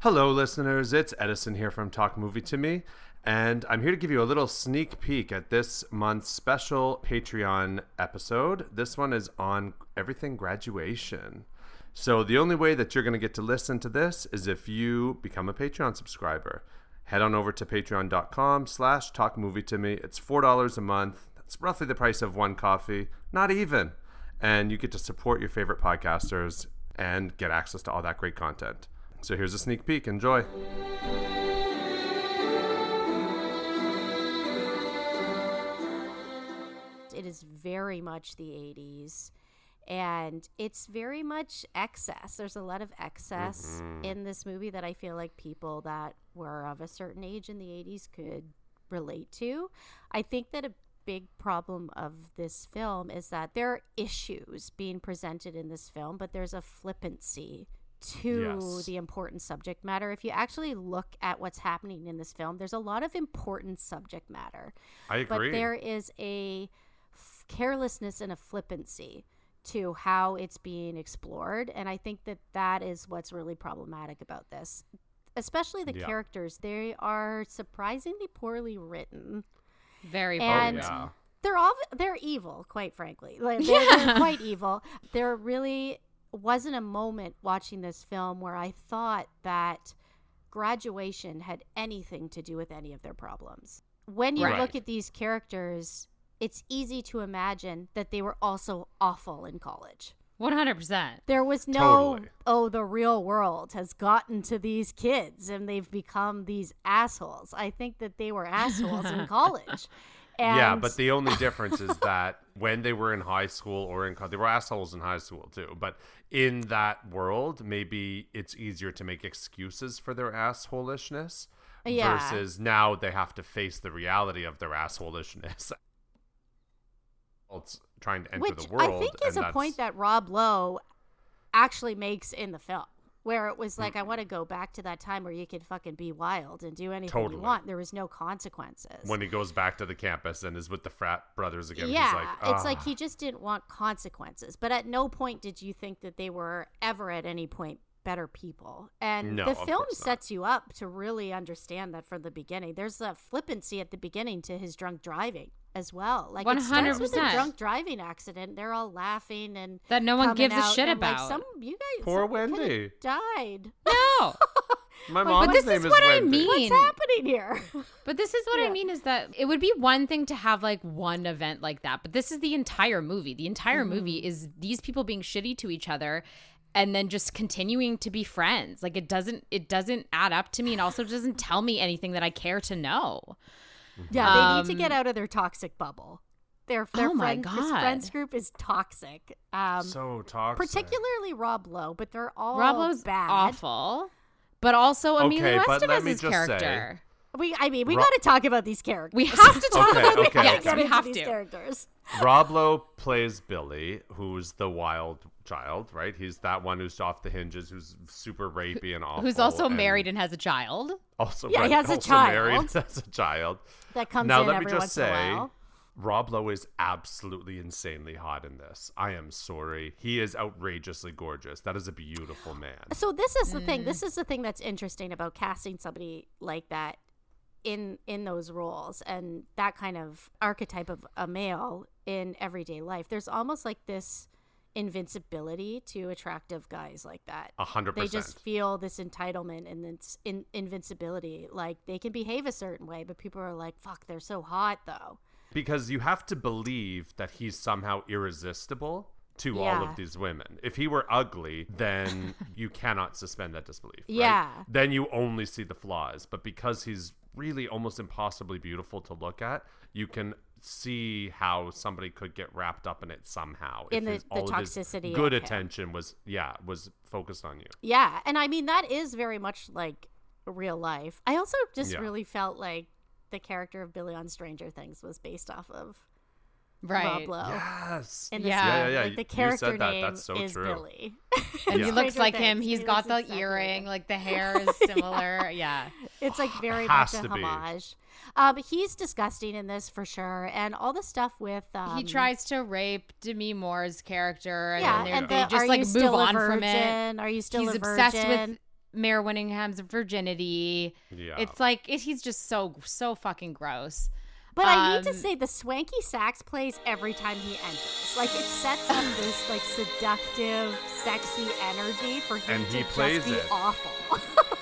Hello, listeners. It's Edison here from Talk Movie to Me, and I'm here to give you a little sneak peek at this month's special Patreon episode. This one is on everything graduation. So the only way that you're going to get to listen to this is if you become a Patreon subscriber. Head on over to patreon.com slash talk movie to me. It's $4 a month. That's roughly the price of one coffee. Not even. And you get to support your favorite podcasters and get access to all that great content. So here's a sneak peek. Enjoy. It is very much the 80s and it's very much excess. There's a lot of excess mm-hmm. in this movie that I feel like people that were of a certain age in the 80s could relate to. I think that a big problem of this film is that there are issues being presented in this film, but there's a flippancy to Yes. the important subject matter. If you actually look at what's happening in this film, there's a lot of important subject matter I agree. but there is a f- carelessness and a flippancy to how it's being explored and i think that that is what's really problematic about this especially the Yeah. characters they are surprisingly poorly written Very and bold. yeah. they're all they're evil quite frankly like they're, they're quite evil They're really wasn't a moment watching this film where i thought that graduation had anything to do with any of their problems when you Right. look at these characters it's easy to imagine that they were also awful in college One hundred percent. there was no Totally. oh the real world has gotten to these kids and they've become these assholes i think that they were assholes in college and yeah, but the only difference is that when they were in high school or in college, they were assholes in high school too. But in that world, maybe it's easier to make excuses for their assholishness Yeah. versus now they have to face the reality of their assholishness. It's trying to enter which the world. I think is a point that Rob Lowe actually makes in the film, where it was like, Mm. I want to go back to that time where you could fucking be wild and do anything Totally. you want. There was no consequences. when he goes back to the campus and is with the frat brothers again. yeah, he's like, it's like "Ah." he just didn't want consequences. But at no point did you think that they were ever at any point better people. And No, the film sets you up to really understand that from the beginning. There's a flippancy at the beginning to his drunk driving as well. Like it starts with a 100%. drunk driving accident. They're all laughing and That no one gives a shit and, like, about. some you guys Poor Wendy. died. No. My But mom's this name is is what I Wendy. mean. What's happening here? But this is what Yeah. I mean is that it would be one thing to have like one event like that, but this is the entire movie. The entire Mm-hmm. movie is these people being shitty to each other and then just continuing to be friends. Like it doesn't it doesn't add up to me and also doesn't tell me anything that I care to know. Yeah, they need to Um, get out of their toxic bubble. Their, their Oh friend, This God. friends group is toxic. Um, so toxic. particularly Rob Lowe, but they're all Rob Lowe's bad. awful. But also Emilio Okay, but let me Estevez's just say- character. We, I mean, we Ro- got to talk about these characters. We have to talk Okay, about okay. Yes, Get we have these to. characters. Rob Lowe plays Billy, who's the wild child, right? He's that one who's off the hinges, who's super rapey and awful. Who's also and married and has a child. also Yeah, he has a also child. married has a child. That comes now in let every me just once say, in a while. Rob Lowe is absolutely insanely hot in this. I am sorry, he is outrageously gorgeous. That is a beautiful man. So this is the thing. Mm. This is the thing that's interesting about casting somebody like that in in those roles and that kind of archetype of a male in everyday life. There's almost like this invincibility to attractive guys like that. A hundred They just feel this entitlement and this in, invincibility. Like they can behave a certain way, but people are like, "Fuck, they're so hot though." because you have to believe that he's somehow irresistible to all of these women. If he were ugly, then you cannot suspend that disbelief. right? Yeah. Then you only see the flaws. But because he's really almost impossibly beautiful to look at, you can see how somebody could get wrapped up in it somehow. In the- his- the toxicity good of him. attention was yeah was focused on you. Yeah, and I mean that is very much like real life. I also just Yeah. really felt like the character of Billy on Stranger Things was based off of Right. Rob Lowe. Yes. In this Yeah. film. Yeah, yeah, yeah. Like the You character said that. name That's so is true. Billy. And he looks like him. Things. He's He got the exactly earring, like like the hair is similar. yeah. It's like very Has much a to be. homage. Um, he's disgusting in this for sure, and all the stuff with um, he tries to rape Demi Moore's character, and Yeah, then they're- they just like move on from it. virgin? Are you still He's a obsessed with Mare Winningham's virginity. Yeah. It's like it, he's just so so fucking gross. But I need to Um, say the swanky sax plays every time he enters. Like it sets up this like seductive, sexy energy for him And to he plays just be it. awful.